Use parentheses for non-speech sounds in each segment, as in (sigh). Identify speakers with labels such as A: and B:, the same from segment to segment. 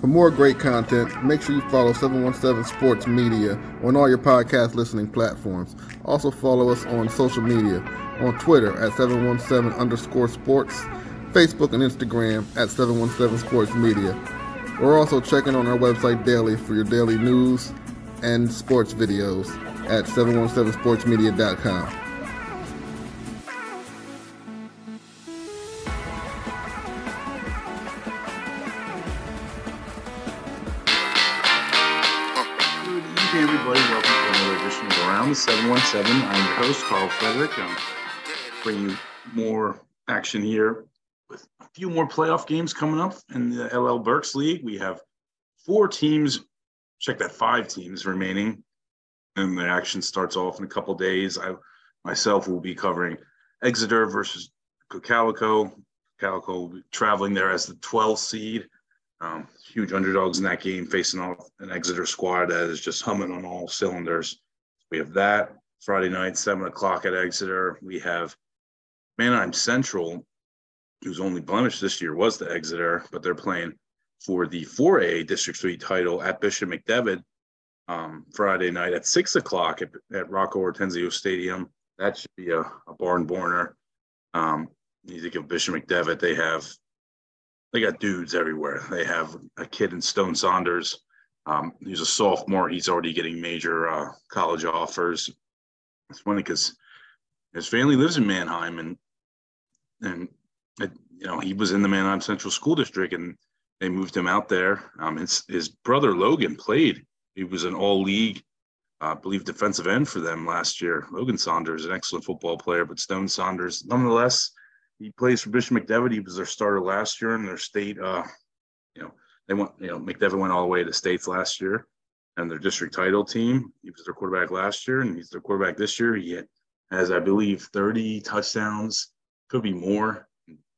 A: For more great content, make sure you follow 717 Sports Media on all your podcast listening platforms. Also follow us on social media on Twitter at 717 underscore sports, Facebook and Instagram at 717 Sports Media. We're also checking on our website daily for your daily news and sports videos at 717sportsmedia.com.
B: 917. I'm your host, Carl Frederick. I'm bringing you more action here with a few more playoff games coming up in the LL Berks League. We have four teams, check that, five teams remaining. And the action starts off in a couple days. I myself will be covering Exeter versus Cocalico. Cocalico will be traveling there as the 12th seed. Um, huge underdogs in that game, facing off an Exeter squad that is just humming on all cylinders. We have that. Friday night, seven o'clock at Exeter. We have Manheim Central, whose only blemish this year was the Exeter, but they're playing for the 4A District 3 title at Bishop McDevitt um, Friday night at six o'clock at, at Rocco Ortenzio Stadium. That should be a, a barn burner. Um, you think of Bishop McDevitt, they have they got dudes everywhere. They have a kid in Stone Saunders. Um, he's a sophomore. He's already getting major uh, college offers. It's funny because his family lives in Manheim, and and it, you know he was in the Manheim Central School District, and they moved him out there. Um, his his brother Logan played. He was an All League, uh, I believe, defensive end for them last year. Logan Saunders, an excellent football player, but Stone Saunders, nonetheless he plays for Bishop McDevitt. He was their starter last year in their state. Uh, you know, they went. You know, McDevitt went all the way to states last year, and their district title team. He was their quarterback last year, and he's their quarterback this year. He has, I believe, 30 touchdowns. Could be more.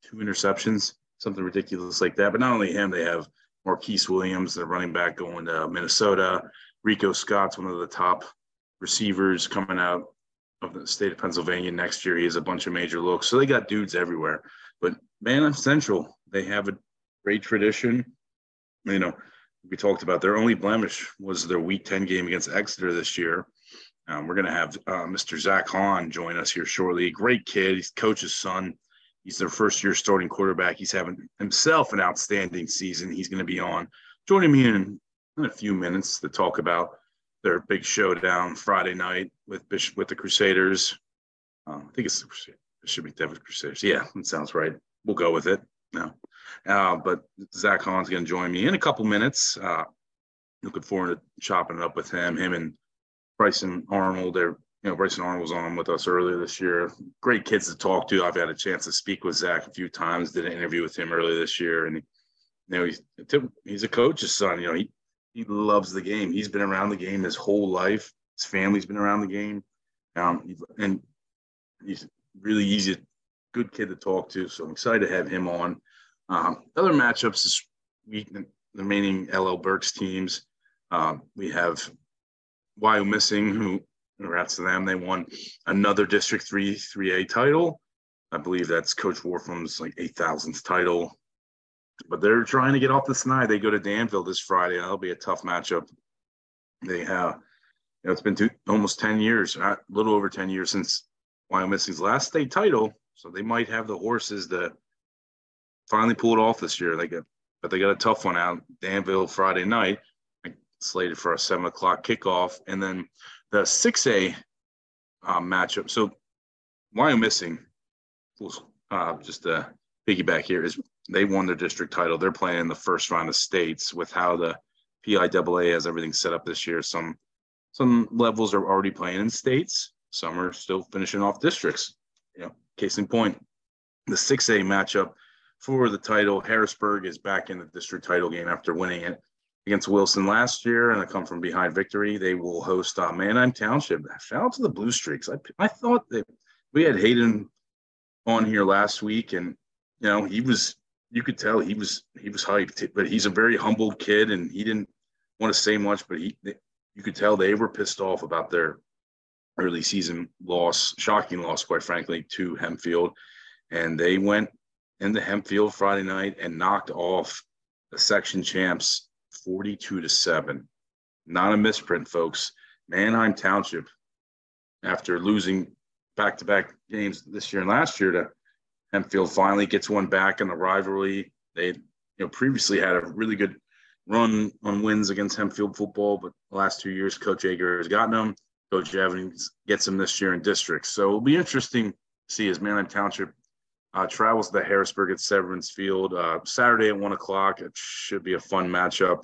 B: Two interceptions, something ridiculous like that. But not only him, they have Marquise Williams, the running back, going to Minnesota. Rico Scott's one of the top receivers coming out of the state of Pennsylvania next year. He has a bunch of major looks. So they got dudes everywhere. But Manheim Central, they have a great tradition. You know, we talked about their only blemish was their Week 10 game against Exeter this year. Um, we're going to have uh, Mr. Zach Hahn join us here shortly. Great kid. He's coach's son. He's their first year starting quarterback. He's having himself an outstanding season. He's going to be on. Joining me in, in a few minutes to talk about their big showdown Friday night with Bishop with the Crusaders. Um, I think it's it should be David Crusaders. Yeah, that sounds right. We'll go with it. No, uh, but Zach Hahn's going to join me in a couple minutes. Uh, looking forward to chopping it up with him. Him and Bryson Arnold. They're you know Bryson Arnold was on with us earlier this year. Great kids to talk to. I've had a chance to speak with Zach a few times. Did an interview with him earlier this year, and you know he's he's a coach's son. You know he he loves the game. He's been around the game his whole life. His family's been around the game, um, and he's really easy, good kid to talk to. So I'm excited to have him on. Um, other matchups this week, the remaining LL Berks teams. Um, we have Wyomissing, who congrats to them. They won another District 3 3A title. I believe that's Coach Warfum's like 8,000th title but they're trying to get off the snide. They go to Danville this Friday. That'll be a tough matchup. They have, you know, it's been two, almost 10 years, a little over 10 years since Wyomissing's last state title. So they might have the horses to finally pulled off this year. They get, but they got a tough one out Danville Friday night, slated for a seven o'clock kickoff, and then the 6A uh, matchup. So Wyomissing, uh, just to piggyback here, is they won their district title. They're playing in the first round of states with how the PIAA has everything set up this year. Some some levels are already playing in states. Some are still finishing off districts. You know, case in point, the 6A matchup for the title, Harrisburg is back in the district title game after winning it against Wilson last year and a come from behind victory. They will host uh, Manheim Township. Shout out to the Blue Streaks. I, I thought that we had Hayden on here last week, and you know he was you could tell he was he was hyped, but he's a very humble kid, and he didn't want to say much. But he, you could tell they were pissed off about their early season loss, shocking loss, quite frankly, to Hempfield, and they went into Hempfield Friday night and knocked off the section champs 42 to 7. Not a misprint, folks. Manheim Township, after losing back to back games this year and last year to Hempfield, finally gets one back in the rivalry. They you know previously had a really good run on wins against Hempfield football, but the last two years, Coach Ager has gotten them. Coach Evans gets them this year in districts. So it'll be interesting to see as Manheim Township uh, travels to Harrisburg at Severance Field uh, Saturday at one o'clock. It should be a fun matchup.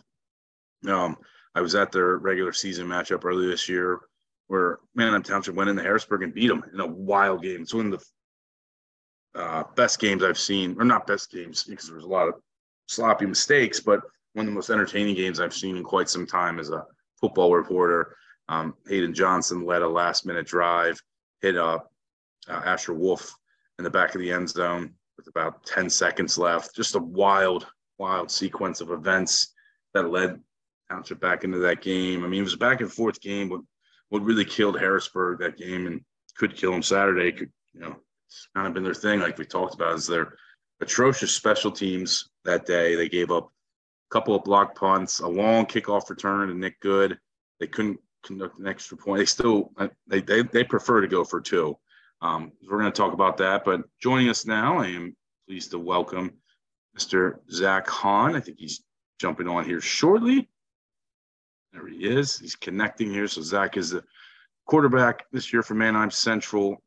B: Um, I was at their regular season matchup earlier this year where Manheim Township went into Harrisburg and beat them in a wild game. It's one of the uh, best games I've seen, or not best games because there was a lot of sloppy mistakes, but one of the most entertaining games I've seen in quite some time as a football reporter. Um, Hayden Johnson led a last minute drive, hit uh, uh, Asher Wolf in the back of the end zone with about 10 seconds left. Just a wild, wild sequence of events that led Township back into that game. I mean, it was a back and forth game, but what really killed Harrisburg that game and could kill them Saturday could, you know, it's kind of been their thing, like we talked about, is their atrocious special teams that day. They gave up a couple of block punts, a long kickoff return to Nick Good. They couldn't conduct an extra point. They still uh, they they, they prefer to go for two. Um, we're going to talk about that. But joining us now, I am pleased to welcome Mr. Zach Hahn. I think he's jumping on here shortly. There he is. He's connecting here. So Zach is the quarterback this year for Manheim Central.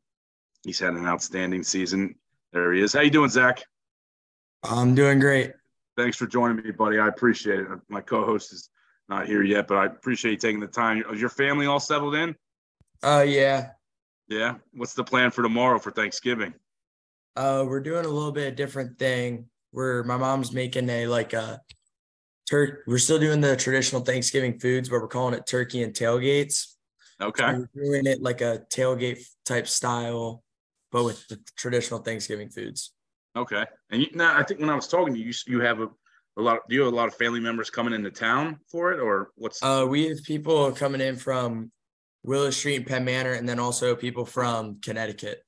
B: He's had an outstanding season. There he is. How you doing, Zach?
C: I'm doing great.
B: Thanks for joining me, buddy. I appreciate it. My co-host is not here yet, but I appreciate you taking the time. Is your family all settled in?
C: Uh, yeah.
B: Yeah. What's the plan for tomorrow for Thanksgiving?
C: Uh, we're doing a little bit different thing. Where my mom's making a like a turkey. We're still doing the traditional Thanksgiving foods, but we're calling it turkey and tailgates.
B: Okay.
C: So we're doing it like a tailgate type style, but with the traditional Thanksgiving foods.
B: Okay. And you, now I think when I was talking to you, you have a, a lot. Of, do you have a lot of family members coming into town for it, or what's?
C: Uh, we have people coming in from Willow Street and Penn Manor, and then also people from Connecticut.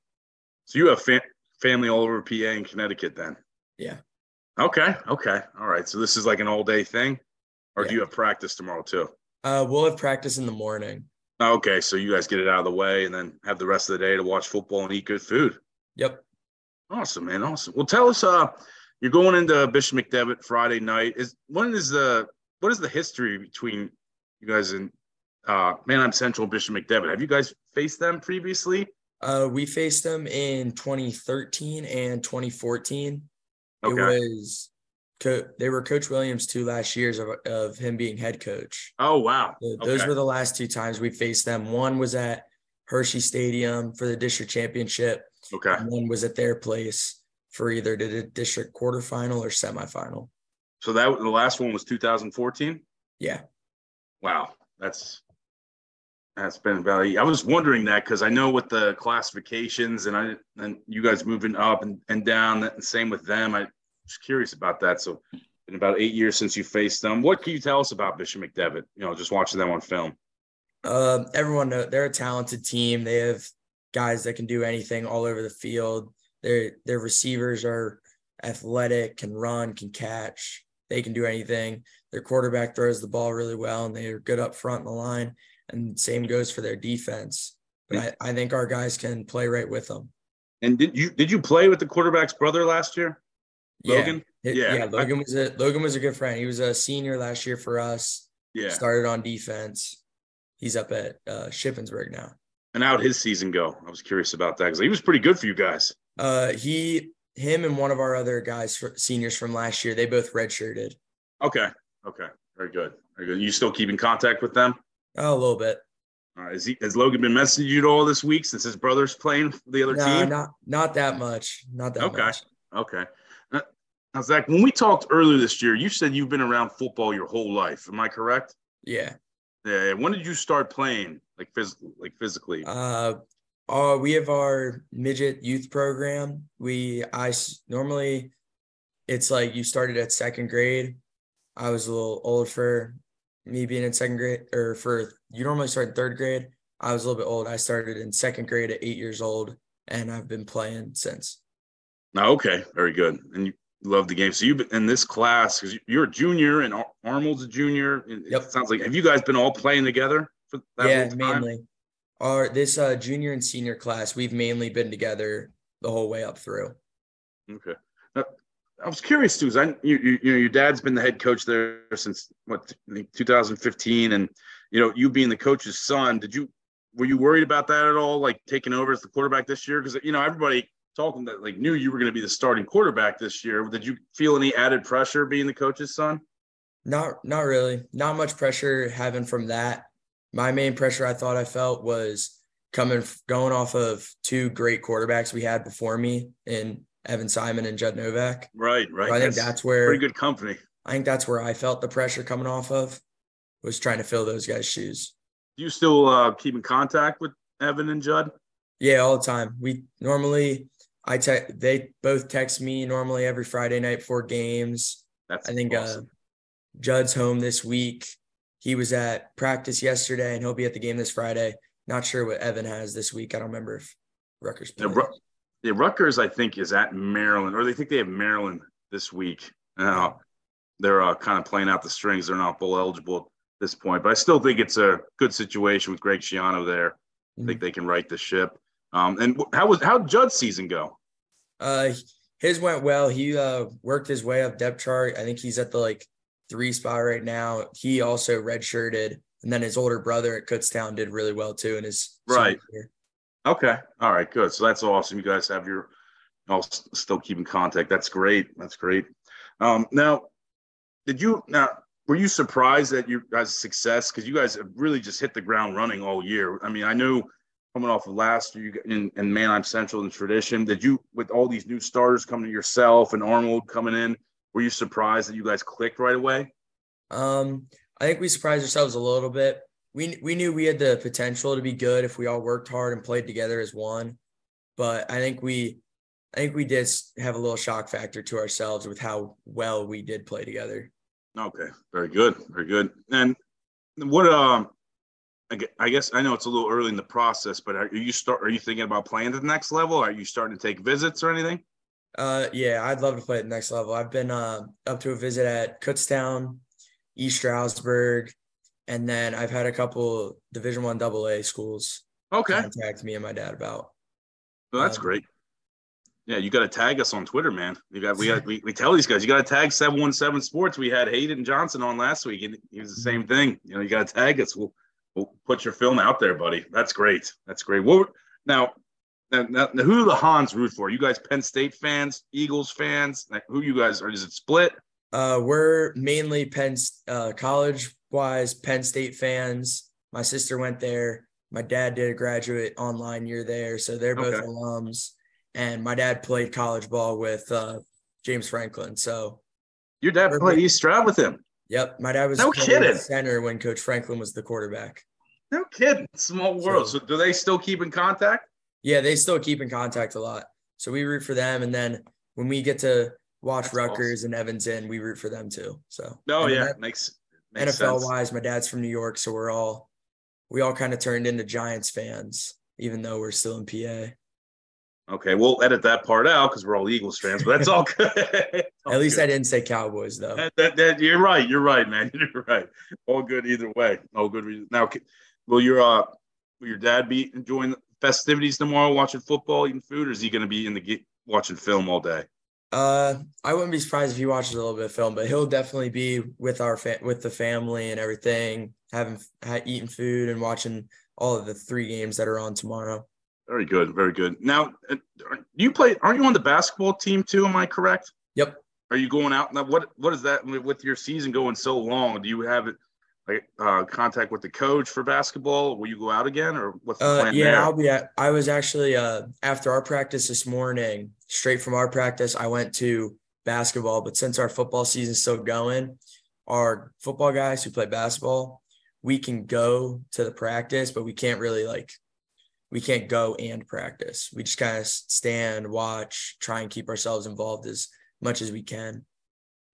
B: So you have fa- family all over PA and Connecticut, then?
C: Yeah.
B: Okay. Okay. All right. So this is like an all day thing, or
C: Yeah.
B: do you have practice tomorrow too?
C: Uh, we'll have practice in the morning.
B: Okay. So you guys get it out of the way and then have the rest of the day to watch football and eat good food.
C: Yep.
B: Awesome, man. Awesome. Well, tell us. Uh, you're going into Bishop McDevitt Friday night. Is when is the what is the history between you guys and uh, Manheim Central Bishop McDevitt? Have you guys faced them previously?
C: Uh, we faced them in 2013 and 2014. It was co- they were Coach Williams two last years of, of him being head coach.
B: Oh wow.
C: Th- Those
B: Okay.
C: were the last two times we faced them. One was at Hershey Stadium for the district championship.
B: Okay.
C: and One was at their place for either the di- district quarterfinal or semifinal.
B: So that the last one was 2014.
C: Yeah.
B: Wow, that's that's been value. I was wondering that because I know with the classifications and I and you guys moving up and, and down, and same with them. I was curious about that. So, in about eight years since you faced them, what can you tell us about Bishop McDevitt? You know, just watching them on film.
C: Um, everyone know they're a talented team. They have guys that can do anything all over the field. Their their receivers are athletic, can run, can catch. They can do anything. Their quarterback throws the ball really well, and they're good up front in the line. And same goes for their defense. But I, I think our guys can play right with them.
B: And did you did you play with the quarterback's brother last year,
C: Yeah.
B: Logan?
C: It-
B: Yeah.
C: yeah, Logan was a Logan was a good friend. He was a senior last year for us.
B: Yeah.
C: Started on defense. He's up at uh, Shippensburg now.
B: And how'd his season go? I was curious about that because he was pretty good for you guys.
C: Uh, he, him, and one of our other guys, seniors from last year, they both redshirted.
B: Okay. Okay. Very good. Very good. You still keep in contact with them?
C: Oh, a little bit.
B: Right. Has, he, has Logan been messaging you at all this week since his brother's playing for the other
C: No,
B: team?
C: not not that much. Not that
B: Okay.
C: much.
B: Okay. Uh, Now, Zach, when we talked earlier this year, you said you've been around football your whole life. Am I correct?
C: Yeah.
B: Yeah. When did you start playing, like physical, like physically?
C: Uh, uh, we have our midget youth program. We I normally, it's like you started at second grade. I was a little old for me being in second grade, or for you normally start in third grade. I was a little bit old. I started in second grade at eight years old, and I've been playing since.
B: No, okay. Very good. And you, Love the game. So you've been in this class because you're a junior and Ar- Arnold's a junior. It
C: Yep.
B: sounds like have you guys been all playing together for that
C: yeah, mainly. Our this uh, junior and senior class, we've mainly been together the whole way up through.
B: Okay. I was curious too, because you, you you know your dad's been the head coach there since what 2015, and you know you being the coach's son, did you were you worried about that at all, like taking over as the quarterback this year? Because you know everybody talking that like knew you were going to be the starting quarterback this year. Did you feel any added pressure being the coach's son?
C: Not not really. Not much pressure having from that. My main pressure I thought I felt was coming going off of two great quarterbacks we had before me in Evan Simon and Judd Novak.
B: Right, right.
C: So I think that's where
B: pretty good company.
C: I think that's where I felt the pressure coming off of was trying to fill those guys' shoes.
B: Do you still uh, keep in contact with Evan and Judd?
C: Yeah, all the time. We normally I te- they both text me normally every Friday night before games.
B: That's
C: I think
B: awesome.
C: uh Judd's home this week. He was at practice yesterday and he'll be at the game this Friday. Not sure what Evan has this week. I don't remember if Rutgers
B: Yeah. Ru- Yeah, Rutgers, I think, is at Maryland, or they think they have Maryland this week. Uh, they're uh, kind of playing out the strings. They're not bowl eligible at this point, but I still think it's a good situation with Greg Schiano there. I think they can right the ship. Um, and how was how Judd's season go?
C: Uh his went well. He uh worked his way up depth chart. I think he's at the like three spot right now. He also redshirted, and then his older brother at Kutztown did really well too in his
B: Right.
C: year.
B: Okay, all right, good. So that's awesome. You guys have your all s- still keep in contact. That's great. That's great. Um, now, did you now were you surprised at your guys' success because you guys have really just hit the ground running all year? I mean, I knew coming off of last year in, in Manheim Central and tradition. Did you with all these new starters coming to yourself and Arnold coming in? Were you surprised that you guys clicked right away?
C: Um, I think we surprised ourselves a little bit. We we knew we had the potential to be good if we all worked hard and played together as one. But I think we I think we did have a little shock factor to ourselves with how well we did play together.
B: Okay, very good, very good. And what um, I guess I know it's a little early in the process, but are you start? Are you thinking about playing to the next level? Are you starting to take visits or anything?
C: Uh yeah, I'd love to play at the next level. I've been uh, up to a visit at Kutztown, East Stroudsburg, and then I've had a couple Division One Double A schools
B: Okay,
C: contact me and my dad about.
B: well, that's
C: um,
B: great. Yeah, you got to tag us on Twitter, man. You got we got (laughs) we, we tell these guys you got to tag seven one seven Sports. We had Hayden Johnson on last week, and he was the same thing. You know, you got to tag us. We'll we'll put your film out there, buddy. That's great. That's great. What now? Now, now, now who do the Hans root for? You guys Penn State fans, Eagles fans? Like, who you guys are? Is it split?
C: Uh, we're mainly Penn uh, college wise Penn State fans. My sister went there. My dad did a graduate online year there, so they're both
B: Okay.
C: alums. And my dad played college ball with uh, James Franklin. So,
B: Your dad played East Stroud with him.
C: yep, my dad was
B: No kidding.
C: center when Coach Franklin was the quarterback.
B: No kidding. Small world. So,
C: So-
B: do they still keep in contact?
C: Yeah, they still keep in contact a lot. So we root for them, and then when we get to watch
B: That's
C: Rutgers and Evanston, we root for them too. So
B: Oh yeah,
C: that-
B: makes, makes
C: NFL
B: sense.
C: wise, my dad's from New York, so we're all we all kind of turned into Giants fans, even though we're still in PA.
B: Okay, we'll edit that part out because we're all Eagles fans, but that's all (laughs) good.
C: At least I didn't say Cowboys though.
B: That, that, that- you're right. You're right, man. (laughs) You're right. All good either way. All good. reason. Now, will your uh, will your dad be enjoying the festivities tomorrow, watching football, eating food, or is he going to be in the watching film all day?
C: Uh, I wouldn't be surprised if he watches a little bit of film, but he'll definitely be with our fa- with the family and everything, having ha- eating food and watching all of the three games that are on tomorrow.
B: Very good. Very good. Now, uh, you play? Aren't you on the basketball team too? Am I correct?
C: Yep.
B: Are you going out now? What What is that with- with your season going so long? Do you have it like uh, contact with the coach for basketball? Will you go out again, or what's the
C: Uh,
B: plan
C: yeah,
B: there?
C: I'll be at. I was actually uh after our practice this morning, straight from our practice, I went to basketball. But since our football season's still going, our football guys who play basketball, we can go to the practice, but we can't really like, we can't go and practice. We just kind of stand, watch, try and keep ourselves involved as much as we can.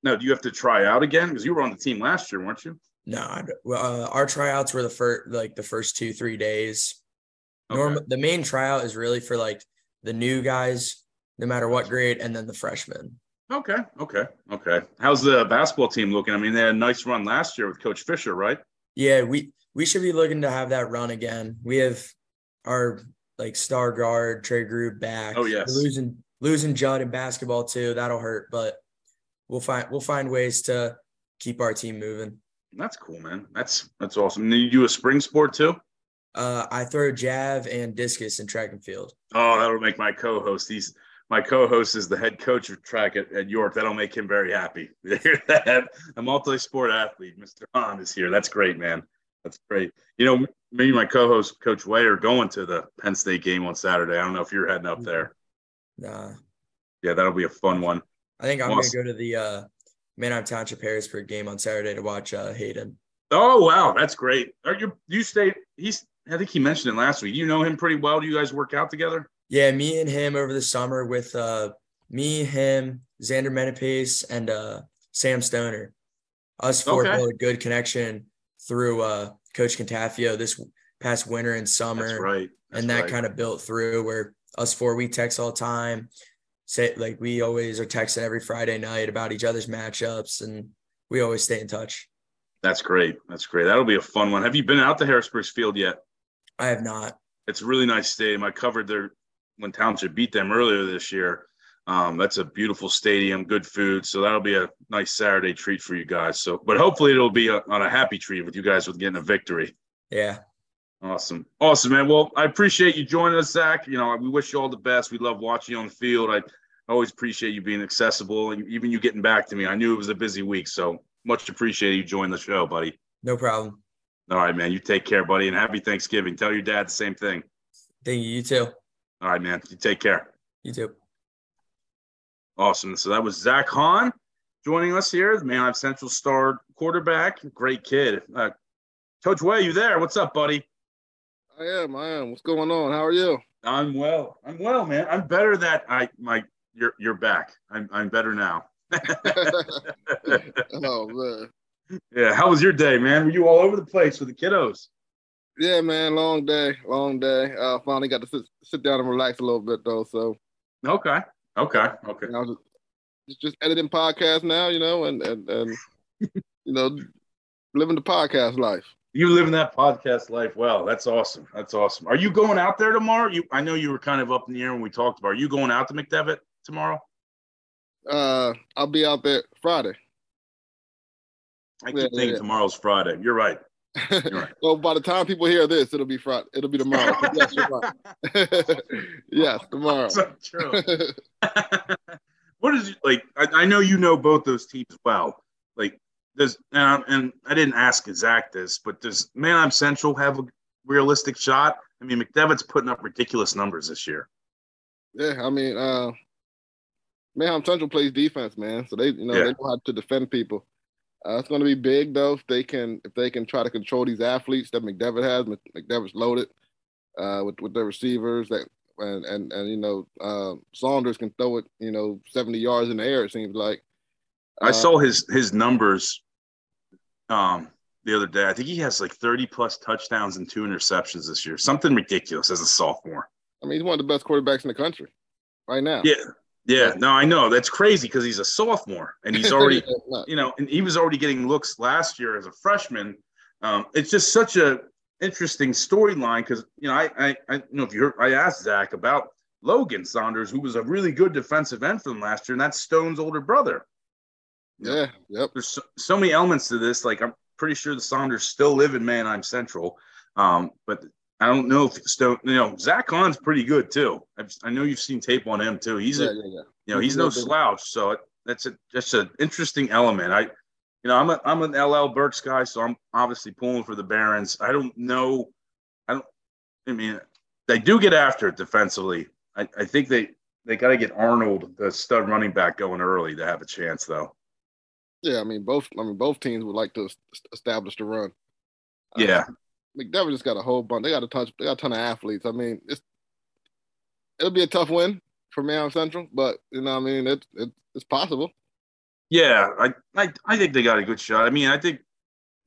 B: No, do you have to try out again? Because you were on the team last year, weren't you?
C: No, uh, our tryouts were the first, like the first two, three days. Norm, the main tryout is really for like the new guys, no matter what grade, and then the freshmen.
B: Okay, okay, okay. How's the basketball team looking? I mean, they had a nice run last year with Coach Fisher, right?
C: Yeah, we we should be looking to have that run again. We have our like star guard Trey Group back.
B: Oh yes,
C: We're losing losing Judd in basketball too. That'll hurt, but we'll find we'll find ways to keep our team moving.
B: That's cool, man. That's that's awesome. And you do a spring sport too?
C: Uh, I throw jav and discus in track and field.
B: Oh, that'll make my co-host. He's my co-host is the head coach of track at, at York. That'll make him very happy. (laughs) a multi-sport athlete, Mr. Hahn, is here. That's great, man. That's great. You know, me and my co-host, Coach Way, are going to the Penn State game on Saturday. I don't know if you're heading up there.
C: Nah.
B: Yeah, that'll be a fun one.
C: I think I'm awesome. gonna go to the uh Manheim Township Harrisburg game on Saturday to watch uh Hayden.
B: Oh wow, that's great. Are you you stay he's I think he mentioned it last week. You know him pretty well. Do you guys work out together?
C: Yeah, me and him over the summer with uh me, him, Xander Menepace, and uh Sam Stoner. Us four okay. built a good connection through uh Coach Cantafio this past winter and summer.
B: That's right. That's
C: and that
B: right.
C: kind of built through where us four we text all the time. Say like we always are texting every Friday night about each other's matchups and we always stay in touch.
B: That's great. That's great. That'll be a fun one. Have you been out to Harrisburg Field yet?
C: I have not.
B: It's a really nice stadium. I covered there when Township beat them earlier this year. Um, that's a beautiful stadium, good food. So that'll be a nice Saturday treat for you guys. So, but hopefully it'll be a, on a happy treat with you guys with getting a victory.
C: Yeah.
B: Awesome. Awesome, man. Well, I appreciate you joining us, Zach. You know, we wish you all the best. We love watching you on the field. I always appreciate you being accessible and even you getting back to me. I knew it was a busy week. So much appreciated you joining the show, buddy.
C: No problem.
B: All right, man. You take care, buddy, and happy Thanksgiving. Tell your dad the same thing.
C: Thank you. You too.
B: All right, man. You take care.
C: You too.
B: Awesome. So that was Zach Hahn joining us here, the Manheim Central star quarterback. Great kid. Uh, Coach Way, you there? What's up, buddy?
A: I am. I am. What's going on? How are you?
B: I'm well. I'm well, man. I'm better that I my you're you're back. I'm I'm better now. (laughs)
A: oh man.
B: Yeah. How was your day, man? Were you all over the place with the kiddos?
A: Yeah, man. Long day. Long day. Uh finally got to sit, sit down and relax a little bit though. So
B: Okay. Okay. Okay.
A: You know, just, just editing podcast now, you know, and and and you know, living the podcast life.
B: You living that podcast life well. That's awesome. That's awesome. Are you going out there tomorrow? You I know you were kind of up in the air when we talked about. Are you going out to McDevitt tomorrow?
A: Uh, I'll be out there Friday.
B: I keep yeah, thinking yeah. tomorrow's Friday. You're right. You're right. (laughs)
A: well, by the time people hear this, it'll be Friday. It'll be tomorrow. (laughs) yes, right. (laughs) yes, tomorrow.
B: So true. what is like? I, I, know you know both those teams well. Like, does and, and I didn't ask Zach this, but does Manheim Central have a realistic shot? I mean, McDevitt's putting up ridiculous numbers this year.
A: Yeah, I mean, uh, Manheim Central plays defense, man. So they, you know, yeah. they know how to defend people. Uh, it's going to be big though if they can if they can try to control these athletes that McDevitt has. McDevitt's loaded uh, with with their receivers that and and and you know uh, Saunders can throw it you know seventy yards in the air. It seems like.
B: I uh, saw his his numbers um, the other day. I think he has like thirty plus touchdowns and two interceptions this year. Something ridiculous as a sophomore.
A: I mean, he's one of the best quarterbacks in the country right now.
B: Yeah, yeah, no, I know that's crazy because he's a sophomore and he's already, (laughs) you know, and he was already getting looks last year as a freshman. Um, it's just such a interesting storyline because you know I, I, I you know if you heard, I asked Zach about Logan Saunders, who was a really good defensive end for them last year, and that's Stone's older brother.
A: Yeah, yep.
B: There's so, so many elements to this. Like I'm pretty sure the Saunders still live in Manheim Central, um, but I don't know if Stone, you know, Zach Hahn's pretty good too. I've, i know you've seen tape on him too. He's
A: yeah,
B: a,
A: yeah, yeah.
B: you know, he's no slouch. So it, that's a just an interesting element. I, you know, I'm a I'm an LL Berks guy, so I'm obviously pulling for the Barons. I don't know. I don't. I mean, they do get after it defensively. I, I think they they got to get Arnold, the stud running back, going early to have a chance, though.
A: Yeah, I mean both. I mean both teams would like to establish the run.
B: Yeah,
A: uh, McDevitt just got a whole bunch. They got a ton. They got a ton of athletes. I mean, it's it'll be a tough win for Manheim Central, but you know, I mean, it, it it's possible.
B: Yeah, I, I I think they got a good shot. I mean, I think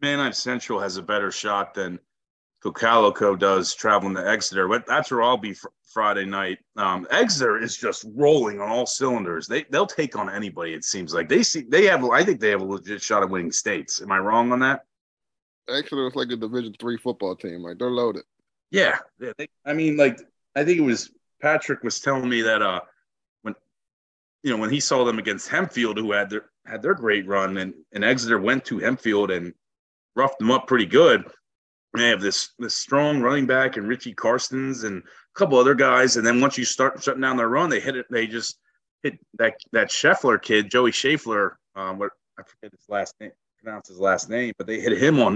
B: Manheim Central has a better shot than Cocalico does traveling to Exeter. But that's where I'll be fr- Friday night. Um, Exeter is just rolling on all cylinders. They they'll take on anybody. It seems like they see they have. I think they have a legit shot at winning states. Am I wrong on that?
A: Exeter is like a Division three football team. Like they're loaded.
B: Yeah, yeah. They, I mean, like I think it was Patrick was telling me that uh when you know when he saw them against Hempfield, who had their had their great run, and and Exeter went to Hempfield and roughed them up pretty good they have this this strong running back and Richie Carstens and a couple other guys. And then once you start shutting down their run, they hit it. They just hit that that Schlaffer kid, Joey Schlaffer. Um, what I forget his last name, pronounce his last name, but they hit him on,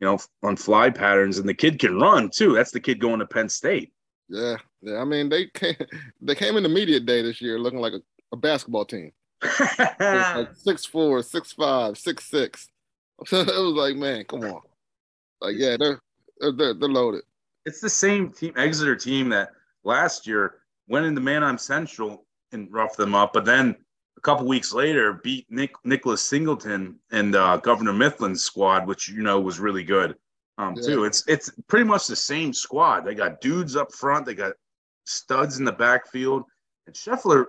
B: you know, on fly patterns, and the kid can run too. That's the kid going to Penn State.
A: Yeah, yeah. I mean, they came they came in the media day this year looking like a, a basketball team. (laughs) like six four, six five, six six. So (laughs) it was like, man, come on. Like, yeah, they're they're they're loaded.
B: It's the same team, Exeter team that last year went into Manheim Central and roughed them up, but then a couple weeks later beat Nick Nicholas Singleton and uh, Governor Mifflin's squad, which you know was really good um, yeah. too. It's it's pretty much the same squad. They got dudes up front, they got studs in the backfield, and Schlaffer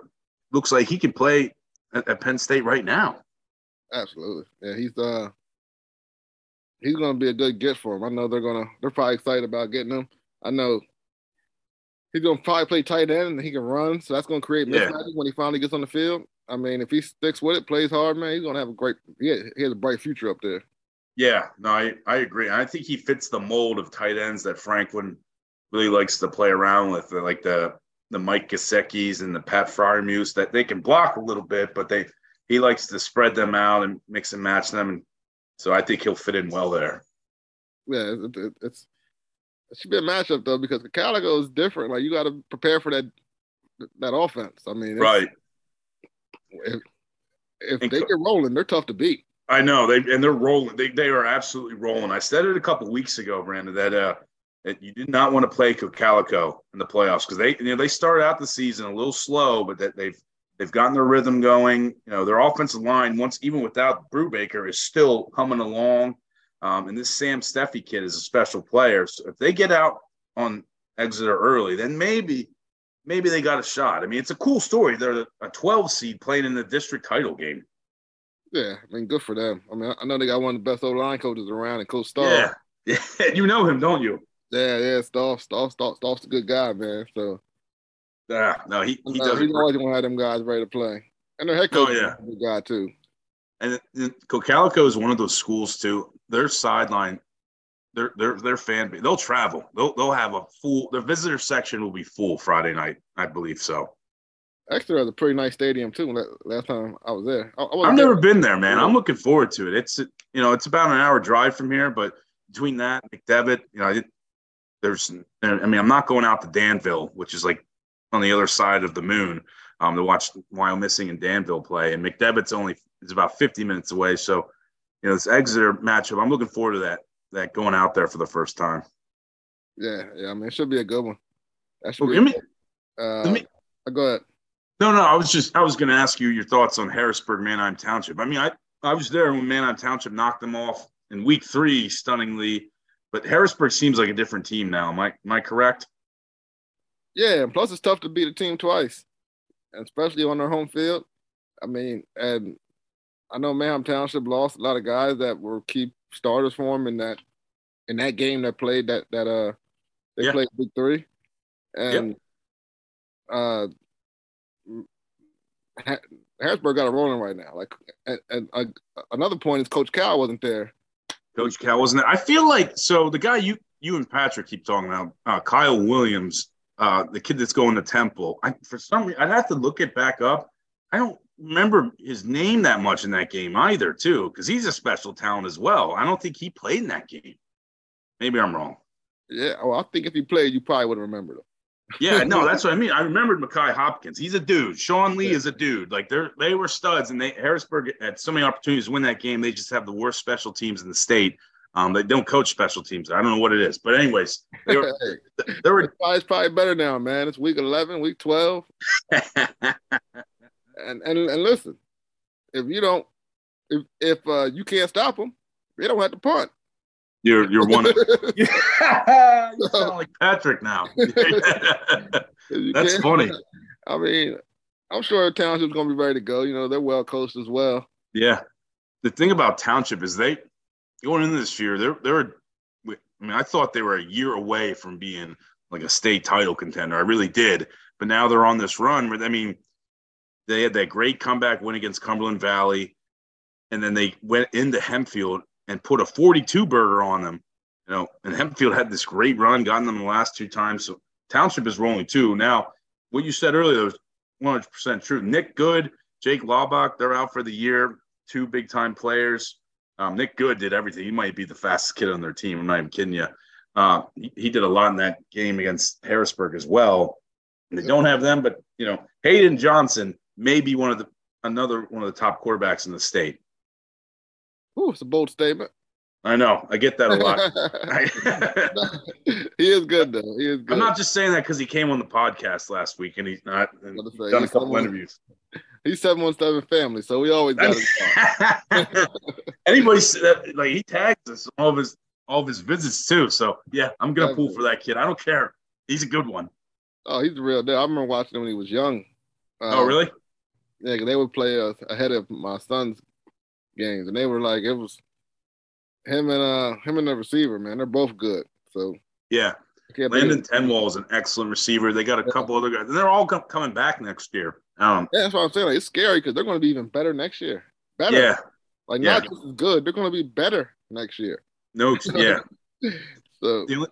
B: looks like he can play at, at Penn State right now.
A: Absolutely, yeah. He's uh he's going to be a good get for him. I know they're going to they're probably excited about getting him. I know he's going to probably play tight end and he can run, so that's going to create mismatches yeah. when he finally gets on the field. I mean, if he sticks with it, plays hard, man, he's going to have a great he has, he has a bright future up there.
B: Yeah, no, I, I agree. I think he fits the mold of tight ends that Franklin really likes to play around with, like the the Mike Gesicki's and the Pat Freiermuths, that they can block a little bit, but they he likes to spread them out and mix and match them and so I think he'll fit in well there.
A: Yeah, it, it, it's it should be a matchup though because the Cocalico is different. Like you got to prepare for that that offense. I mean,
B: right.
A: If, if they get rolling, they're tough to beat.
B: I know they and they're rolling. They they are absolutely rolling. I said it a couple weeks ago, Brandon, that uh that you did not want to play Cocalico in the playoffs because they you know they started out the season a little slow, but that they've They've gotten their rhythm going. You know, their offensive line, once even without Brubaker, is still humming along. Um, and this Sam Steffi kid is a special player. So if they get out on Exeter early, then maybe maybe they got a shot. I mean, it's a cool story. They're a 12 seed playing in the district title game.
A: Yeah, I mean, good for them. I mean, I know they got one of the best old line coaches around, and Coach Stahl.
B: Yeah, yeah, (laughs) you know him, don't you?
A: Yeah, yeah, Stahl, Stahl, Stahl, Stahl's a good guy, man. So
B: yeah, no, he he does.
A: He's always gonna have them guys ready to play, and their head oh, coach oh, yeah. is a good guy too.
B: And Cocalico is one of those schools too. Their sideline, their their their fan base, they'll travel. They'll they'll have a full. Their visitor section will be full Friday night, I believe so.
A: Exeter has a pretty nice stadium too. Last time I was there, I,
B: have never been there, man. I'm looking forward to it. It's you know it's about an hour drive from here, but between that McDevitt, you know, there's I mean I'm not going out to Danville, which is like on the other side of the moon um, to watch Wyomissing and Danville play. And McDevitt's only is about 50 minutes away. So, you know, this Exeter matchup, I'm looking forward to that, that going out there for the first time.
A: Yeah, yeah. I mean, it should be a good one.
B: That should well, be. Me, uh, me,
A: go ahead.
B: No, no. I was just I was going to ask you your thoughts on Harrisburg Manheim Township. I mean, I I was there when Manheim Township knocked them off in week three, stunningly. But Harrisburg seems like a different team now. Am I am I correct?
A: Yeah, and plus it's tough to beat a team twice, especially on their home field. I mean, and I know Manheim Township lost a lot of guys that were key starters for them in that in that game that played that that uh they yeah. played week three, and uh Harrisburg got it rolling right now. Like, and, and uh, another point is Coach Cal wasn't there.
B: Coach Cal wasn't there. I feel like so the guy you you and Patrick keep talking about, uh, Kyle Williams uh, the kid that's going to Temple. I, for some reason, I'd have to look it back up. I don't remember his name that much in that game either, too, because he's a special talent as well. I don't think he played in that game. Maybe I'm wrong.
A: Yeah, well, I think if he played, you probably would have remembered him.
B: yeah, no, (laughs) that's what I mean. I remembered Makai Hopkins. He's a dude. Sean Lee yeah. is a dude. Like they're they were studs, and they Harrisburg had so many opportunities to win that game. They just have the worst special teams in the state. Um, they don't coach special teams. I don't know what it is, but anyways, they were. (laughs)
A: they were it's probably better now, man. It's week eleven, week twelve, (laughs) and, and and listen, if you don't, if if uh, you can't stop them, they don't have to punt.
B: You're you're one. Of, (laughs) you sound like Patrick now. That's funny.
A: I mean, I'm sure Township's going to be ready to go. You know, they're well coached as well.
B: Yeah. The thing about Township is they going into this year, they're they're. I mean, I thought they were a year away from being like a state title contender. I really did. But now they're on this run. Where, I mean, they had that great comeback win against Cumberland Valley, and then they went into Hempfield and put a 42 burger on them. You know, and Hempfield had this great run, gotten them the last two times. So Township is rolling too. Now, what you said earlier was 100% true. Nick Good, Jake Laubach, they're out for the year. Two big time players. Um, Nick Good did everything. He might be the fastest kid on their team. I'm not even kidding you. Uh, he, he, did a lot in that game against Harrisburg as well. And they don't have them, but you know, Hayden Johnson may be one of the another one of the top quarterbacks in the state.
A: Ooh, it's a bold statement.
B: I know. I get that a lot. (laughs) (laughs)
A: he is good though. He is good.
B: I'm not just saying that because he came on the podcast last week and he's not and done a couple interviews. (laughs)
A: He's seven one seven family, so we always got (laughs)
B: Anybody like he tags us all of his all of his visits too. So yeah, I'm gonna pull for that kid. I don't care. He's a good one.
A: Oh, he's a real deal. I remember watching him when he was young.
B: oh, really?
A: Yeah, they would play uh, ahead of my son's games, and they were like, it was him and uh him and the receiver, man. They're both good. So
B: yeah, Landon Tenwall is an excellent receiver. They got a couple other guys, and they're all coming back next year. Um,
A: yeah, that's what I'm saying. Like, it's scary because they're going to be even better next year. Better.
B: Yeah.
A: Like yeah. not just as good. They're going to be better next year.
B: No, (laughs) yeah.
A: so
B: yeah.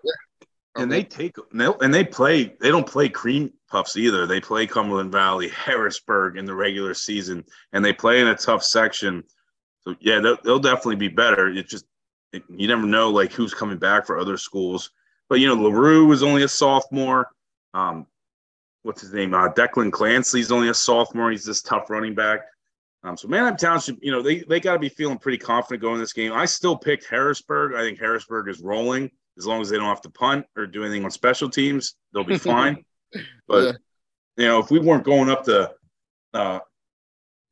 B: and they take and they play. They don't play cream puffs either. They play Cumberland Valley, Harrisburg in the regular season, and they play in a tough section. So yeah, they'll, they'll definitely be better. It just it, you never know like who's coming back for other schools. But you know, Larue was only a sophomore. Um, what's his name? Uh, Declan Clancy's only a sophomore. He's this tough running back. Um, so Manheim Township, you know, they they got to be feeling pretty confident going this game. I still picked Harrisburg. I think Harrisburg is rolling as long as they don't have to punt or do anything on special teams. They'll be (laughs) fine. but yeah. you know, if we weren't going up to uh,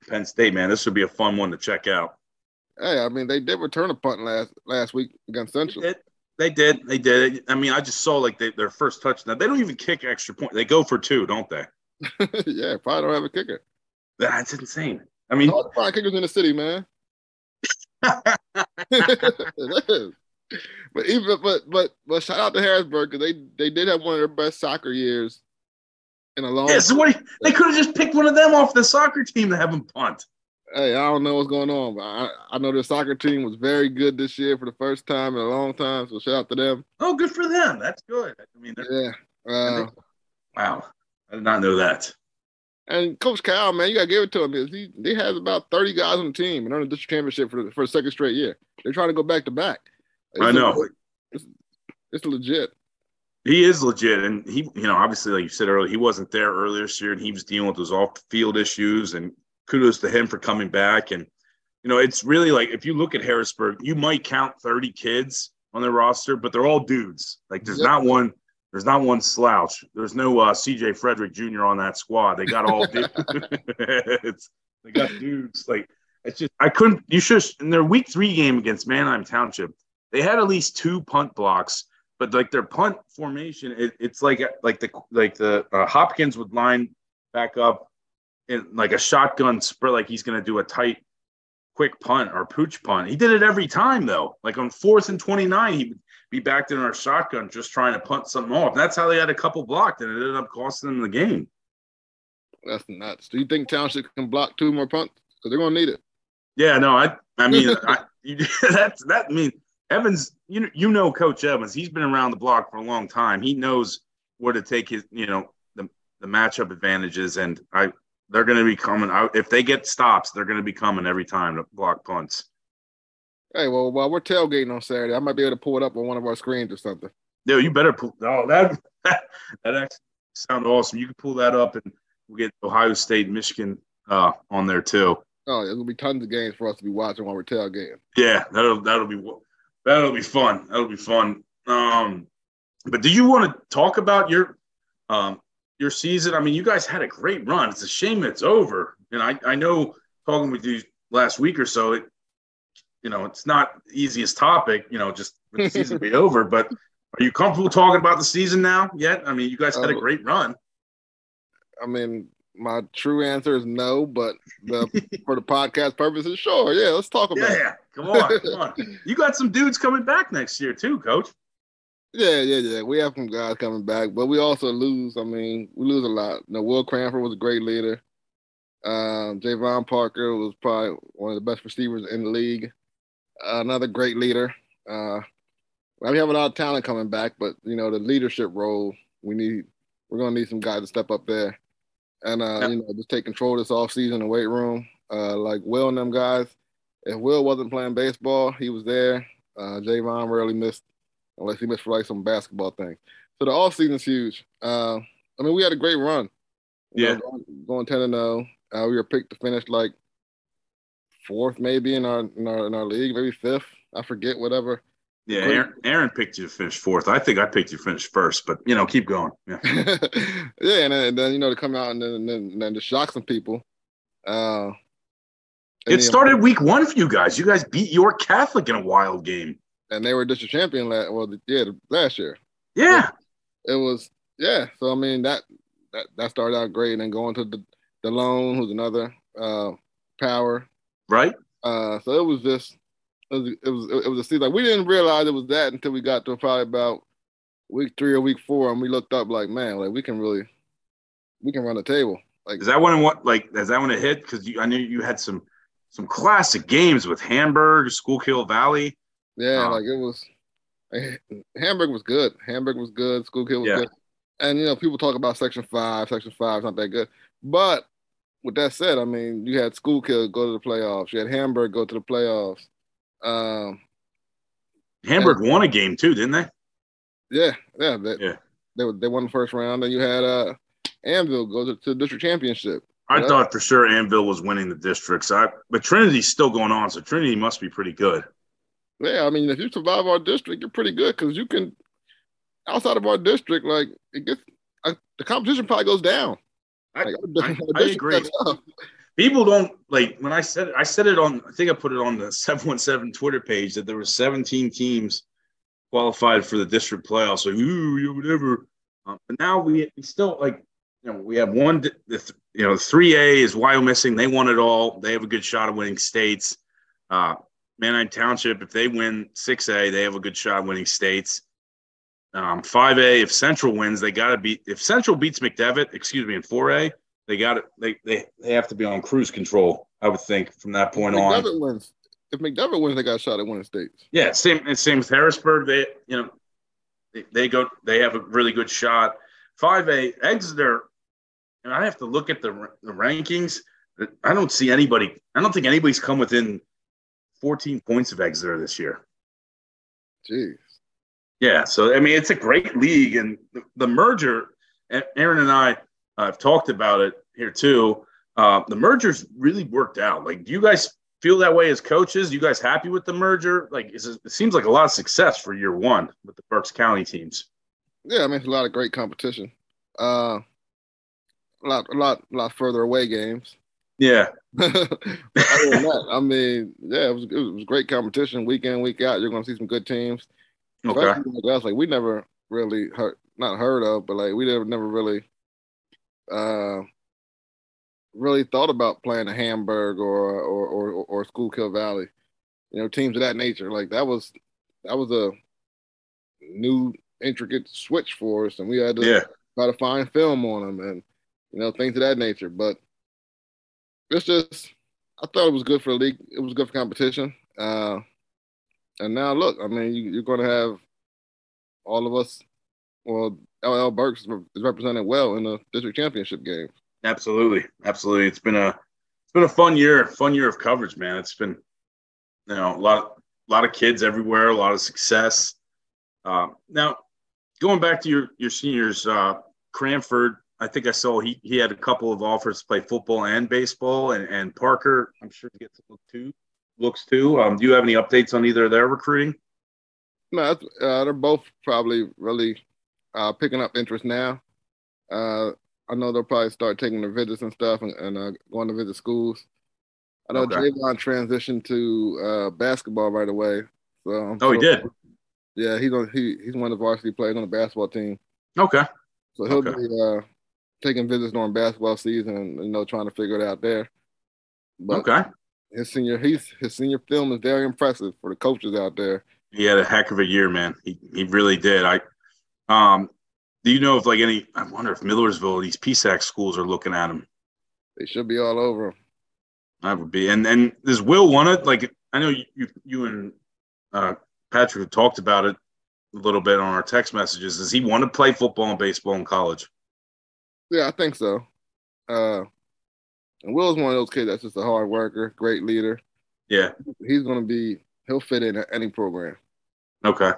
B: Penn State, man, this would be a fun one to check out.
A: Hey, I mean, they did return a punt last last week against Central.
B: They did. They did. They did. I mean, I just saw like they, their first touchdown. They don't even kick extra point. They go for two, don't they? (laughs)
A: yeah, probably don't have a kicker.
B: That's insane. I mean,
A: oh, probably kickers in the city, man. (laughs) (laughs) but even but but but shout out to Harrisburg because they they did have one of their best soccer years in a long.
B: Yeah, so what? They could have just picked one of them off the soccer team to have them punt.
A: Hey, I don't know what's going on, but I, I know the soccer team was very good this year for the first time in a long time. So shout out to them.
B: Oh, good for them. That's good. I mean,
A: yeah. Uh,
B: wow, I did not know that.
A: And Coach Cal, man, you gotta give it to him. He he has about thirty guys on the team and on the district championship for the, for the second straight year. They're trying to go back to back.
B: I know.
A: it's, it's legit.
B: He is legit, and he, you know, obviously, like you said earlier, he wasn't there earlier this year, and he was dealing with those off-field issues. And kudos to him for coming back. And you know, it's really like if you look at Harrisburg, you might count thirty kids on their roster, but they're all dudes. Like there's yep. not one there's not one slouch. There's no uh, CJ Frederick Jr. on that squad. They got all dudes. (laughs) (laughs) they got dudes. Like it's just I couldn't. You should in their week three game against Manheim Township. They had at least two punt blocks, but like their punt formation, it, it's like like the like the uh, Hopkins would line back up in like a shotgun spread, like he's going to do a tight, quick punt or pooch punt. He did it every time though. Like on fourth and twenty nine, he would be backed in our shotgun just trying to punt something off. That's how they had a couple blocked, and it ended up costing them the game.
A: That's nuts. Do you think Township can block two more punts? Because they're gonna need it.
B: Yeah, no, I I mean (laughs) I, (laughs) that's that I mean Evans, you you know Coach Evans. He's been around the block for a long time. He knows where to take his, you know, the the matchup advantages. And I they're going to be coming out if they get stops. They're going to be coming every time to block punts.
A: Hey, well, while we're tailgating on Saturday, I might be able to pull it up on one of our screens or something.
B: Yeah, you better pull. Oh, that that, (laughs) that actually sounds awesome. You can pull that up, and we'll get Ohio State, Michigan uh, on there too.
A: Oh, there's gonna be tons of games for us to be watching while we're tailgating.
B: Yeah, that'll that'll be that'll be fun. That'll be fun. Um, but do you want to talk about your um your season? I mean, you guys had a great run. It's a shame it's over. And I I know talking with you last week or so, it you know, it's not easiest topic, you know, just the season be (laughs) over. But are you comfortable talking about the season now yet? I mean, you guys had a
A: Oh.
B: great run.
A: I mean, my true answer is no, but the, for the podcast purposes, sure. Yeah, let's talk about it.
B: Yeah, come on, come on. (laughs) You got some dudes coming back next year too, coach.
A: Yeah, yeah, yeah. We have some guys coming back, but we also lose. I mean, we lose a lot. You know, Will Cranford was a great leader. Um, Javon Parker was probably one of the best receivers in the league. another great leader. Uh, we have a lot of talent coming back, but you know, the leadership role we need. We're gonna need some guys to step up there, and uh,
B: Yeah.
A: you know, just take control this off season the weight room. Uh, like Will and them guys. If Will wasn't playing baseball, he was there. Uh, Javon rarely missed unless he missed for like some basketball thing. So the off season's huge. Uh, I mean, we had a great run. You know,
B: Yeah.
A: going, going ten and zero. Uh, we were picked to finish like fourth, maybe in our in our in our league, maybe fifth. I forget, whatever.
B: Yeah, Aaron, Aaron picked you to finish fourth. I think I picked you to finish first, but you know, keep going. Yeah. (laughs)
A: yeah, and then, and then you know to come out and then and then, and then to shock some people. Uh,
B: It started week one for you guys. You guys beat York Catholic in a wild game.
A: And they were district champion last well, yeah, the- last year.
B: Yeah.
A: it was yeah. So I mean that that that started out great, and then going to the the loan, who's another uh, power.
B: Right?
A: Uh, so it was just it was it was it was a season. Like we didn't realize it was that until we got to probably about week three or week four, and we looked up like, man, like we can really we can run the table. Like
B: Is that when what like is that when it hit? Because I knew you had some some classic games with Hamburg, Schuylkill Valley.
A: Yeah,
B: Oh.
A: like it was. (laughs) Hamburg was good. Hamburg was good. Schuylkill was
B: Yeah.
A: good. And you know, people talk about Section Five. Section Five is not that good, but with that said, I mean, you had Schuylkill go to the playoffs. You had Hamburg go to the playoffs. Um,
B: Hamburg won a game too, didn't they?
A: yeah, yeah, they,
B: Yeah.
A: they they won the first round. Then you had uh, Anvil go to, to the district championship.
B: I
A: Yeah.
B: thought for sure Anvil was winning the districts. I, but Trinity's still going on, so Trinity must be pretty good.
A: Yeah, I mean, if you survive our district, you're pretty good because you can. Outside of our district, like it gets uh, the competition probably goes down.
B: I,
A: Like,
B: I- I agree. People don't like when I said I said it on I think I put it on the (laughs) 717 Twitter page that there were 17 teams qualified for the district playoffs. Like, ooh, yeah, whatever. Um, but now we, we still like you know we have one the th- you know three A is Wyomissing. They won it all. They have a good shot of winning states. Uh, Manheim Township, if they win six A, they have a good shot winning states. Um, five A, if Central wins, they got to beat. If Central beats McDevitt, excuse me, in four A, they got it. They, they they have to be on cruise control. I would think from that point on.
A: McDevitt wins. If McDevitt wins, they got a shot at winning states.
B: Yeah, same same with Harrisburg. They you know they, they go they have a really good shot. Five A Exeter, and I have to look at the the rankings. I don't see anybody. I don't think anybody's come within 14 points of Exeter this year.
A: Jeez.
B: Yeah, so I mean, it's a great league, and the, the merger. Aaron and I uh, have talked about it here too. Uh, the merger's really worked out. Like, do you guys feel that way as coaches? You guys happy with the merger? Like, is it, it seems like a lot of success for year one with the Berks County teams.
A: Yeah, I mean, it's a lot of great competition. Uh, a lot, a lot, a lot further away games.
B: Yeah, (laughs)
A: other than that, I mean, yeah, it was, it was great competition week in, week out. You're going to see some good teams.
B: okay,
A: like us, like we never really heard, not heard of, but like we never, never really, uh, really thought about playing a Hamburg or or or or Schuylkill Valley, you know, teams of that nature. Like that was that was a new intricate switch for us, and we had to
B: yeah,
A: try to find film on them and you know things of that nature. But it's just, I thought it was good for the league. It was good for competition. Uh, and now look, I mean, you, you're going to have all of us. Well, LL Berks is represented well in the district championship game.
B: absolutely, absolutely. It's been a it's been a fun year, fun year of coverage, man. It's been you know a lot a lot of kids everywhere, a lot of success. Uh, now, going back to your your seniors, uh, Cranford, I think I saw he he had a couple of offers to play football and baseball, and and Parker, I'm sure he gets a look too. Looks too. Um, do you have any updates on either of their recruiting?
A: No, uh, they're both probably really uh, picking up interest now. Uh, I know they'll probably start taking the visits and stuff and, and uh, going to visit schools. I know
B: Okay.
A: Javon transitioned to uh, basketball right away. So I'm
B: Oh, he did.
A: Yeah, he's on. He he's one of the varsity players on the basketball team.
B: Okay.
A: So he'll
B: Okay.
A: be uh, taking visits during basketball season and you know trying to figure it out there. But
B: Okay.
A: his senior he's his senior film is very impressive for the coaches out there.
B: He had a heck of a year, man. He he really did. I um do you know if like any I wonder if Millersville, these PSAC schools are looking at him.
A: They should be all over him.
B: That would be and and does Will want it? Like I know you you, you and uh Patrick have talked about it a little bit on our text messages. Does he want to play football and baseball in college?
A: Yeah, I think so. Uh, and Will's one of those kids that's just a hard worker, great leader.
B: Yeah.
A: He's going to be, he'll fit in at any program.
B: Okay.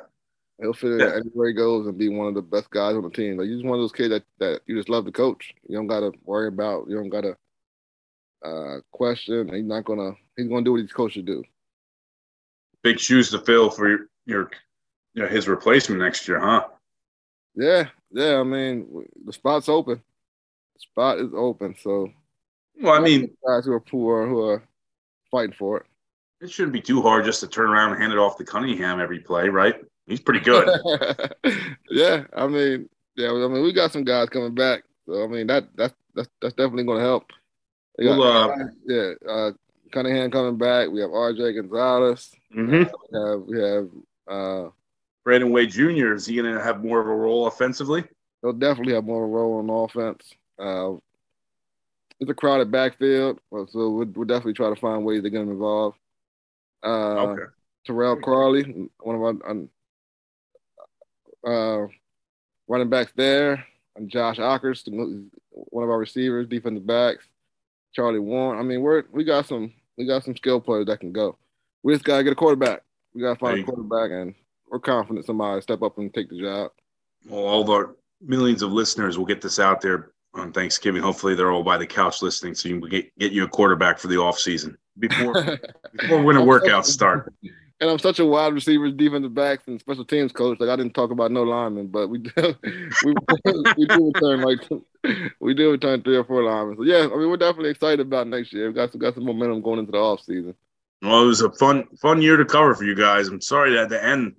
A: He'll fit in
B: Yeah.
A: anywhere he goes and be one of the best guys on the team. Like he's one of those kids that, that you just love to coach. You don't got to worry about, you don't got to uh, question. He's not going to, he's going to do what he's coached to do.
B: Big shoes to fill for your your you know, his replacement next year, huh?
A: Yeah, yeah. I mean, the spot's open. Spot is open. So,
B: Well, I mean,
A: guys who are poor, who are fighting for it.
B: it shouldn't be too hard just to turn around and hand it off to Cunningham every play, right? He's pretty good. (laughs)
A: yeah, I mean, yeah, I mean, we got some guys coming back, so I mean, that that's that's, that's definitely going to help. We got-
B: Well, uh,
A: yeah, uh, Cunningham coming back. We have R.J. Gonzalez.
B: hmm
A: We have we have uh,
B: Brandon Wade Jr. Is he going to have more of a role offensively?
A: he'll definitely have more of a role on offense. Uh, it's a crowded backfield, so we'll, we'll definitely try to find ways to get him involved. Uh,
B: Okay.
A: Terrell Crawley, one of our uh, running backs there, and Josh Ockers, one of our receivers, defensive backs, Charlie Warren. I mean, we're we got some we got some skill players that can go. We just gotta get a quarterback. We gotta find
B: There
A: a quarterback, and we're confident somebody will step up and take the job.
B: Well, all of our millions of listeners will get this out there on Thanksgiving. Hopefully, they're all by the couch listening, so you can get, get you a quarterback for the off season before (laughs) before winter workouts start.
A: And I'm such a wide receivers, defensive backs, and special teams coach. Like I didn't talk about no linemen, but we (laughs) do, we, we do return like we do return three or four linemen. So yeah, I mean we're definitely excited about next year. We got some got some momentum going into the off season.
B: Well, it was a fun fun year to cover for you guys. I'm sorry that the end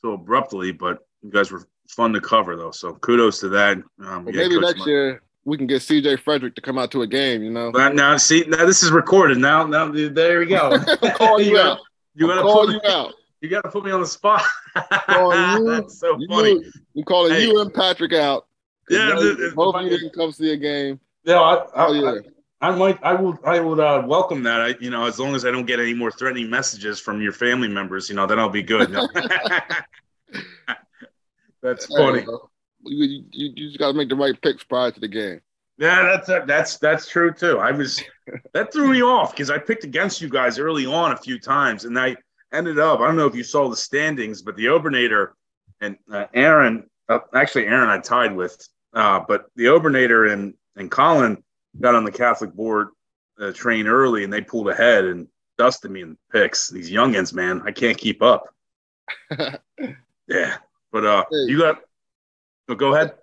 B: so abruptly, but you guys were fun to cover though. So kudos to that. Um,
A: But
B: yeah,
A: maybe
B: Coach
A: next
B: Mike.
A: year we can get CJ Frederick to come out to a game. You know,
B: But now, see, now this is recorded. Now, now, there we go. (laughs)
A: Calling (laughs) you
B: gotta-
A: out.
B: You
A: I'm
B: gotta
A: calling
B: put
A: you
B: me,
A: out. (laughs)
B: you gotta put me on the spot.
A: you.
B: That's so
A: You,
B: funny.
A: I'm calling
B: Hey.
A: you and Patrick out.
B: Yeah,
A: Both-
B: the- the-
A: both of you didn't come see a game.
B: No, I, I,
A: Oh yeah.
B: I, I might, I will, I would uh, welcome that. I, you know, as long as I don't get any more threatening messages from your family members, you know, then I'll be good. That's funny.
A: You, you, you just got to make the right picks prior to the game.
B: Yeah, that's that's that's true too. I was (laughs) that threw me off because I picked against you guys early on a few times, and I ended up. I don't know if you saw the standings, but the Obernator and uh, Aaron, uh, actually Aaron, I tied with, uh, but the Obernator and and Colin got on the Catholic board uh, train early, and they pulled ahead and dusted me in the picks. These youngins, man, I can't keep up. (laughs) Yeah, but uh,
A: Hey.
B: you got. Oh, go ahead.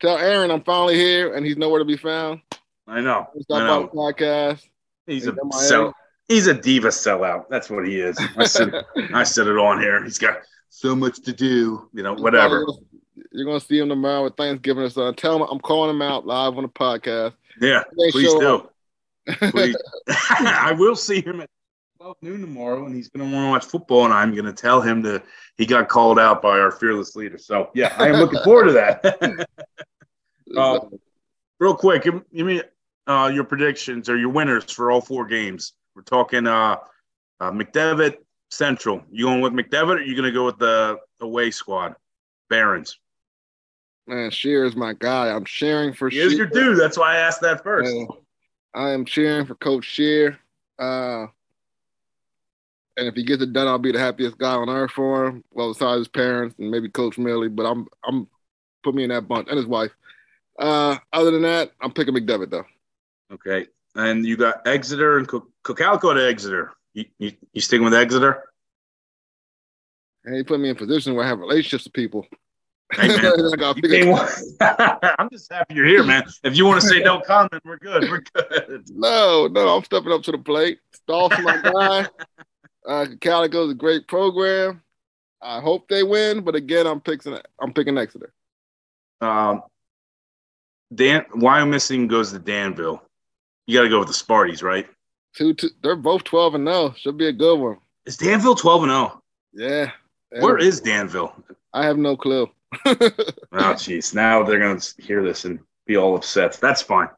A: Tell Aaron I'm finally here and he's nowhere to be found.
B: I know. I know.
A: the podcast.
B: He's
A: He's
B: a sell. He's a diva sellout. That's what he is. I said. (laughs) I said it on here. He's got so much to do. You know, whatever.
A: You're gonna see him tomorrow with Thanksgiving or something. Tell him I'm calling him out live on the podcast.
B: Yeah, please do. (laughs) Please. (laughs) I will see him at 12 noon tomorrow, and he's going to want to watch football, and I'm going to tell him that he got called out by our fearless leader. So, yeah, I am looking forward to that. (laughs) Uh, Real quick, give, give me uh, your predictions or your winners for all four games. We're talking uh, uh, McDevitt Central. You going with McDevitt, or you going to go with the away squad, Barons?
A: Man, Shear is my guy. I'm cheering for
B: He is your dude. That's why I asked that first.
A: Man, I am cheering for Coach Shear. Uh, and if he gets it done, I'll be the happiest guy on earth for him. Well, besides his parents and maybe Coach Millie, but I'm I'm put me in that bunch and his wife. Uh, other than that, I'm picking McDevitt though.
B: Okay. And you got Exeter and Cook Cocalico to Exeter. You, you, you sticking with Exeter?
A: And he put me in a position where I have relationships with people.
B: Hey. (laughs)
A: I gotta
B: You
A: pick
B: came
A: a-
B: on- I'm just happy you're here, man. If you want to say no comment, we're good. We're good.
A: no, no, I'm stepping up to the plate. Dolphins, my guy. (laughs) Uh, Calico's a great program. I hope they win, but again, I'm picking. I'm picking Exeter.
B: Um, Dan, Wyomissing goes to Danville. You got to go with the Sparties, right?
A: Two, two, they're both 12 and 0. Should be a good one.
B: Is Danville 12 and 0?
A: Yeah.
B: Where is Danville?
A: I have no clue. (laughs)
B: Oh, jeez. Now they're going to hear this and be all upset. That's fine.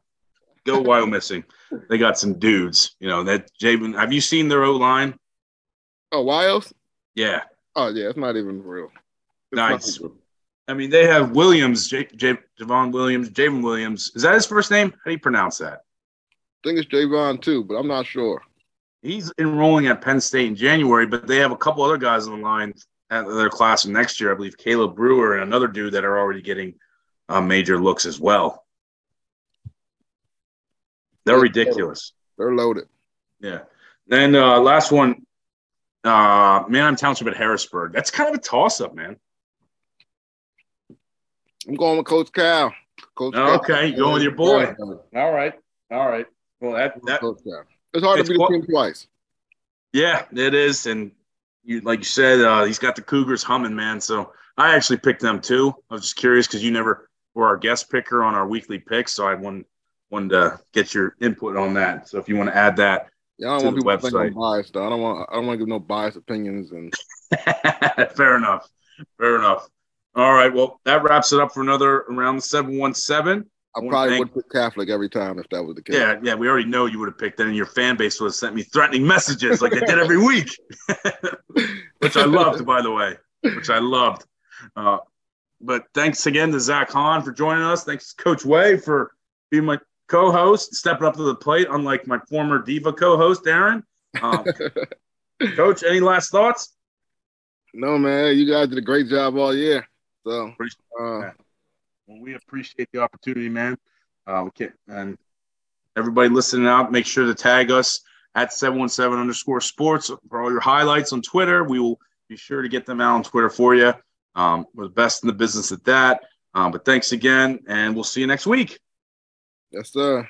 B: Go Wyomissing. They got some dudes. You know that Javen. Have you seen their O line?
A: Oh, Wiles?
B: Yeah,
A: Oh, yeah, it's not even real. It's
B: nice.
A: real.
B: I mean, they have Williams, J- J- Javon Williams, Javen Williams. Is that his first name? How do you pronounce that?
A: I think it's Javon too, but I'm not sure.
B: He's enrolling at Penn State in January, but they have a couple other guys on the line at their class next year. I believe Caleb Brewer and another dude that are already getting uh, major looks as well. They're ridiculous.
A: They're loaded.
B: Yeah. Then uh, last one, uh, Manheim Township at Harrisburg. That's kind of a toss up, man.
A: I'm going with Coach Cal. Coach Cal.
B: Okay, you going with your boy.
A: Yeah,
B: All right. All right. Well, that, that
A: Coach Cal. It's hard
B: It's
A: to beat
B: what-
A: the team twice.
B: Yeah, it is, and you like you said, uh, he's got the Cougars humming, man. So I actually picked them too. I was just curious because you never were our guest picker on our weekly picks, so I wanted wanted to get your input on that. So if you want to add that,
A: Yeah, I don't want people to think I'm biased though. I don't want I don't want to give no biased opinions and (laughs)
B: fair enough, fair enough. All right, well that wraps it up for another around the seven one seven.
A: I
B: One
A: probably
B: thing-
A: would pick Catholic every time if that was the case.
B: Yeah, yeah, we already know you would have picked that, and your fan base would have sent me threatening messages like they did every (laughs) week, (laughs) which I loved, by the way, which I loved. Uh, but thanks again to Zach Hahn for joining us. Thanks, Coach Way, for being my co-host, stepping up to the plate, unlike my former diva co-host, Aaron. Um, (laughs) Coach, any last thoughts?
A: no, man, you guys did a great job all year. So, uh.
B: Well, we appreciate the opportunity, man. Uh, we can't, and everybody listening out, make sure to tag us at 717 underscore sports for all your highlights on Twitter. We will be sure to get them out on Twitter for you. Um, we're the best in the business at that. Um, but thanks again, and we'll see you next week.
A: Yes, sir.